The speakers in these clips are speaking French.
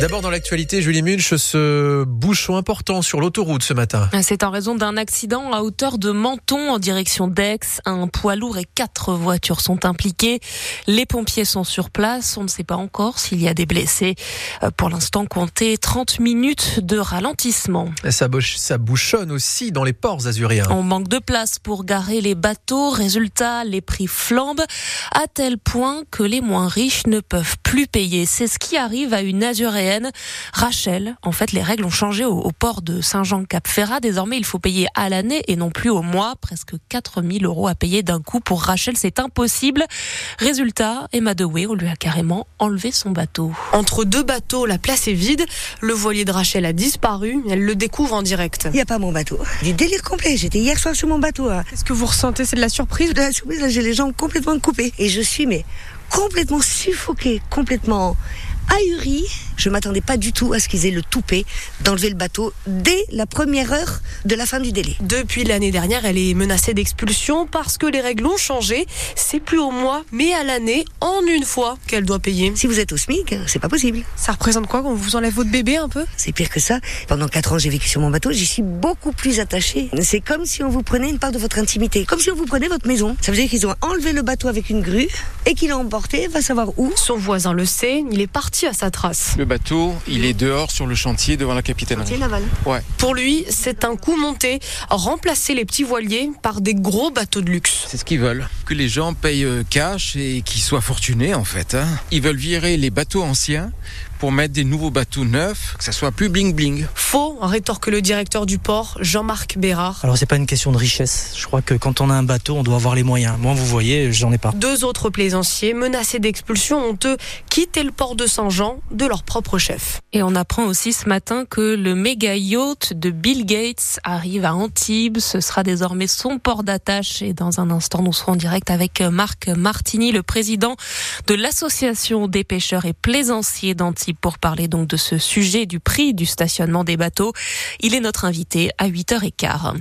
D'abord dans l'actualité, Julie Munch, ce bouchon important sur l'autoroute ce matin. C'est en raison d'un accident à hauteur de Menton en direction d'Aix. Un poids lourd et quatre voitures sont impliquées. Les pompiers sont sur place. On ne sait pas encore s'il y a des blessés. Euh, pour l'instant, comptez 30 minutes de ralentissement. Ça, ça bouchonne aussi dans les ports azuréens. On manque de place pour garer les bateaux. Résultat, les prix flambent à tel point que les moins riches ne peuvent plus payer. C'est ce qui arrive à une azuréenne Rachel, en fait, les règles ont changé au, port de Saint-Jean-Cap-Ferrat. Désormais, il faut payer à l'année et non plus au mois. Presque 4000 euros à payer d'un coup. Pour Rachel, c'est impossible. Résultat, Emma Dewey, on lui a carrément enlevé son bateau. Entre deux bateaux, la place est vide. Le voilier de Rachel a disparu. Elle le découvre en direct. Il n'y a pas mon bateau. Du délire complet. J'étais hier soir sur mon bateau. Hein. Qu'est-ce que vous ressentez? C'est de la surprise? De la surprise, j'ai les jambes complètement coupées. Et je suis mais complètement suffoquée, complètement ahuri. Je m'attendais pas du tout à ce qu'ils aient le toupet d'enlever le bateau dès la première heure de la fin du délai. Depuis l'année dernière, elle est menacée d'expulsion parce que les règles ont changé. C'est plus au mois, mais à l'année, en une fois qu'elle doit payer. Si vous êtes au SMIC, c'est pas possible. Ça représente quoi qu'on vous enlève votre bébé un peu? C'est pire que ça. Pendant quatre ans, j'ai vécu sur mon bateau. J'y suis beaucoup plus attachée. C'est comme si on vous prenait une part de votre intimité. Comme si on vous prenait votre maison. Ça veut dire qu'ils ont enlevé le bateau avec une grue et qu'il l'ont emporté, va savoir où. Son voisin le sait, il est parti à sa trace. Le bateau, il est dehors sur le chantier devant la capitainerie. naval. Ouais. Pour lui, c'est un coup monté, remplacer les petits voiliers par des gros bateaux de luxe. C'est ce qu'ils veulent. Que les gens payent euh, cash et qu'ils soient fortunés en fait. Hein. Ils veulent virer les bateaux anciens pour mettre des nouveaux bateaux neufs, que ça soit plus bling bling. Faux, rétorque le directeur du port, Jean-Marc Bérard. Alors c'est pas une question de richesse. Je crois que quand on a un bateau, on doit avoir les moyens. Moi, vous voyez, j'en ai pas. Deux autres plaisanciers menacés d'expulsion ont eux quitté le port de Saint-Jean de leur propre chef. Et on apprend aussi ce matin que le méga yacht de Bill Gates arrive à Antibes. Ce sera désormais son port d'attache. Et dans un instant, nous serons en direct avec Marc Martini, le président de l'association des pêcheurs et plaisanciers d'Antibes pour parler donc de ce sujet du prix du stationnement des bateaux. Il est notre invité à 8h15.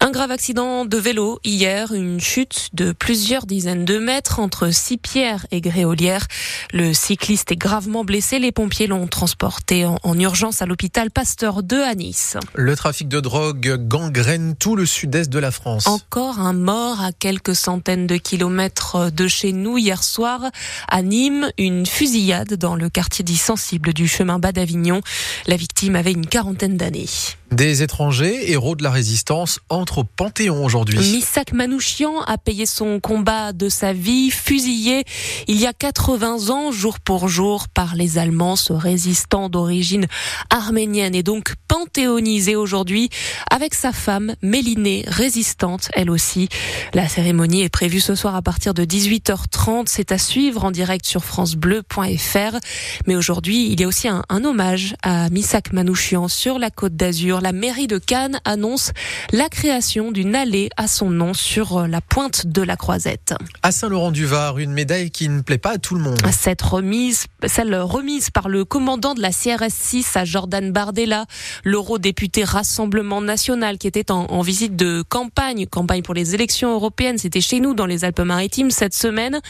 Un grave accident de vélo hier, une chute de plusieurs dizaines de mètres entre Six-Pierres et Gréolière. Le cycliste est gravement blessé. Les pompiers l'ont transporté en, urgence à l'hôpital Pasteur 2 à Nice. Le trafic de drogue gangrène tout le sud-est de la France. Encore un mort à quelques centaines de kilomètres de chez nous hier soir à Nîmes. Une fusillade dans le quartier dit sensible du chemin bas d'Avignon. La victime avait une quarantaine d'années. Des étrangers, héros de la résistance, entrent au Panthéon aujourd'hui. Misak Manouchian a payé son combat de sa vie, fusillé il y a 80 ans, jour pour jour, par les Allemands. Ce résistant d'origine arménienne est donc panthéonisé aujourd'hui avec sa femme, Mélinée, résistante, elle aussi. La cérémonie est prévue ce soir à partir de 18h30. C'est à suivre en direct sur francebleu.fr. Mais aujourd'hui, il y a aussi un, un hommage à Misak Manouchian sur la côte d'Azur la mairie de Cannes annonce la création d'une allée à son nom sur euh, la pointe de la Croisette. À Saint-Laurent-du-Var, une médaille qui ne plaît pas à tout le monde. Cette remise, celle remise par le commandant de la CRS 6 à Jordan Bardella, l'eurodéputé Rassemblement National qui était en, visite de campagne, campagne pour les élections européennes, c'était chez nous dans les Alpes-Maritimes cette semaine.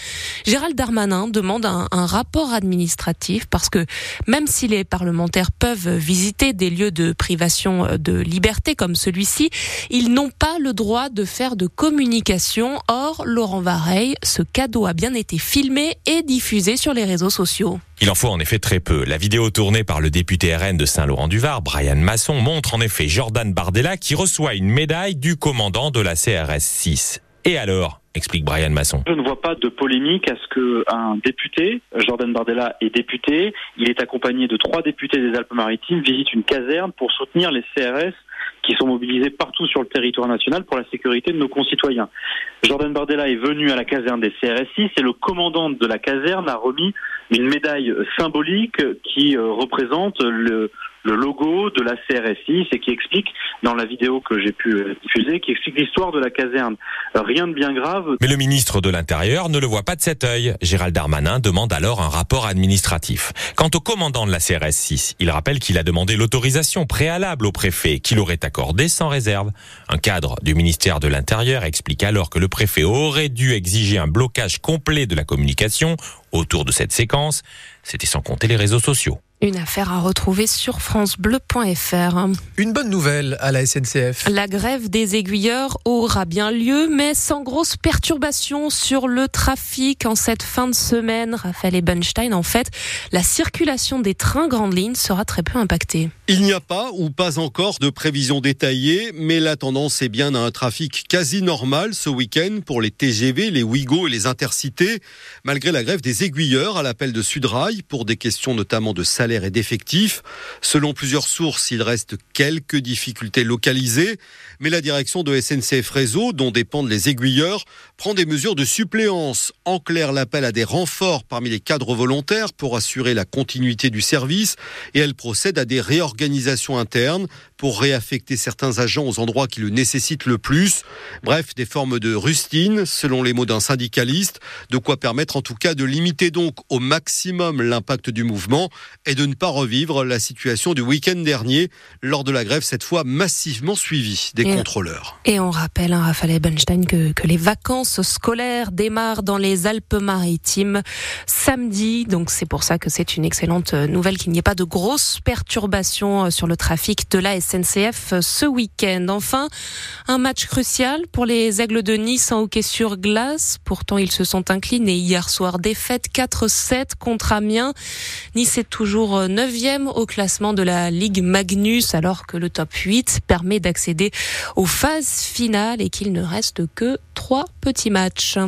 Gérald Darmanin demande un, un rapport administratif parce que même si les parlementaires peuvent visiter des lieux de privation de liberté comme celui-ci, ils n'ont pas le droit de faire de communication. Or, Laurent Vareille, ce cadeau a bien été filmé et diffusé sur les réseaux sociaux. Il en faut en effet très peu. La vidéo tournée par le député RN de Saint-Laurent-du-Var, Brian Masson, montre en effet Jordan Bardella qui reçoit une médaille du commandant de la CRS 6. Et alors explique Brian Masson. Je ne vois pas de polémique à ce qu'un député, Jordan Bardella est député, il est accompagné de trois députés des Alpes-Maritimes, visite une caserne pour soutenir les CRS qui sont mobilisés partout sur le territoire national pour la sécurité de nos concitoyens. Jordan Bardella est venu à la caserne des CRSI et le commandant de la caserne a remis une médaille symbolique qui euh, représente le, le logo de la CRS6 et qui explique dans la vidéo que j'ai pu euh, diffuser, qui explique l'histoire de la caserne. Rien de bien grave. Mais le ministre de l'Intérieur ne le voit pas de cet œil. Gérald Darmanin demande alors un rapport administratif. Quant au commandant de la CRS 6, il rappelle qu'il a demandé l'autorisation préalable au préfet, qu'il aurait accordé sans réserve. Un cadre du ministère de l'Intérieur explique alors que le préfet aurait dû exiger un blocage complet de la communication autour de cette séquence. C'était sans compter les réseaux sociaux. Une affaire à retrouver sur francebleu.fr. Une bonne nouvelle à la SNCF. La grève des aiguilleurs aura bien lieu, mais sans grosse perturbation sur le trafic en cette fin de semaine. Raphaël Ebenstein, en fait, la circulation des trains grandes lignes sera très peu impactée. Il n'y a pas ou pas encore de prévision détaillée, mais la tendance est bien à un trafic quasi normal ce week-end pour les TGV, les Ouigo et les intercités, malgré la grève des aiguilleurs à l'appel de Sudrail pour des questions notamment de salaire et d'effectifs. Selon plusieurs sources, il reste quelques difficultés localisées, mais la direction de SNCF Réseau, dont dépendent les aiguilleurs, prend des mesures de suppléance. En clair, l'appel à des renforts parmi les cadres volontaires pour assurer la continuité du service et elle procède à des réorganisations internes pour réaffecter certains agents aux endroits qui le nécessitent le plus. Bref, des formes de rustine, selon les mots d'un syndicaliste, de quoi permettre en tout cas de limiter donc au maximum l'impact du mouvement et de ne pas revivre la situation du week-end dernier lors de la grève, cette fois massivement suivie des Et- contrôleurs. Et on rappelle, hein, Raphaël Ebenstein, que, que les vacances scolaires démarrent dans les Alpes-Maritimes samedi. Donc c'est pour ça que c'est une excellente euh, nouvelle qu'il n'y ait pas de grosses perturbations euh, sur le trafic de la SNCF euh, ce week-end. Enfin, un match crucial pour les Aigles de Nice en hockey sur glace. Pourtant, ils se sont inclinés hier soir. Défaite 4-7 contre Amiens. Nice est toujours 9e au classement de la Ligue Magnus alors que le top 8 permet d'accéder aux phases finales et qu'il ne reste que trois petits matchs.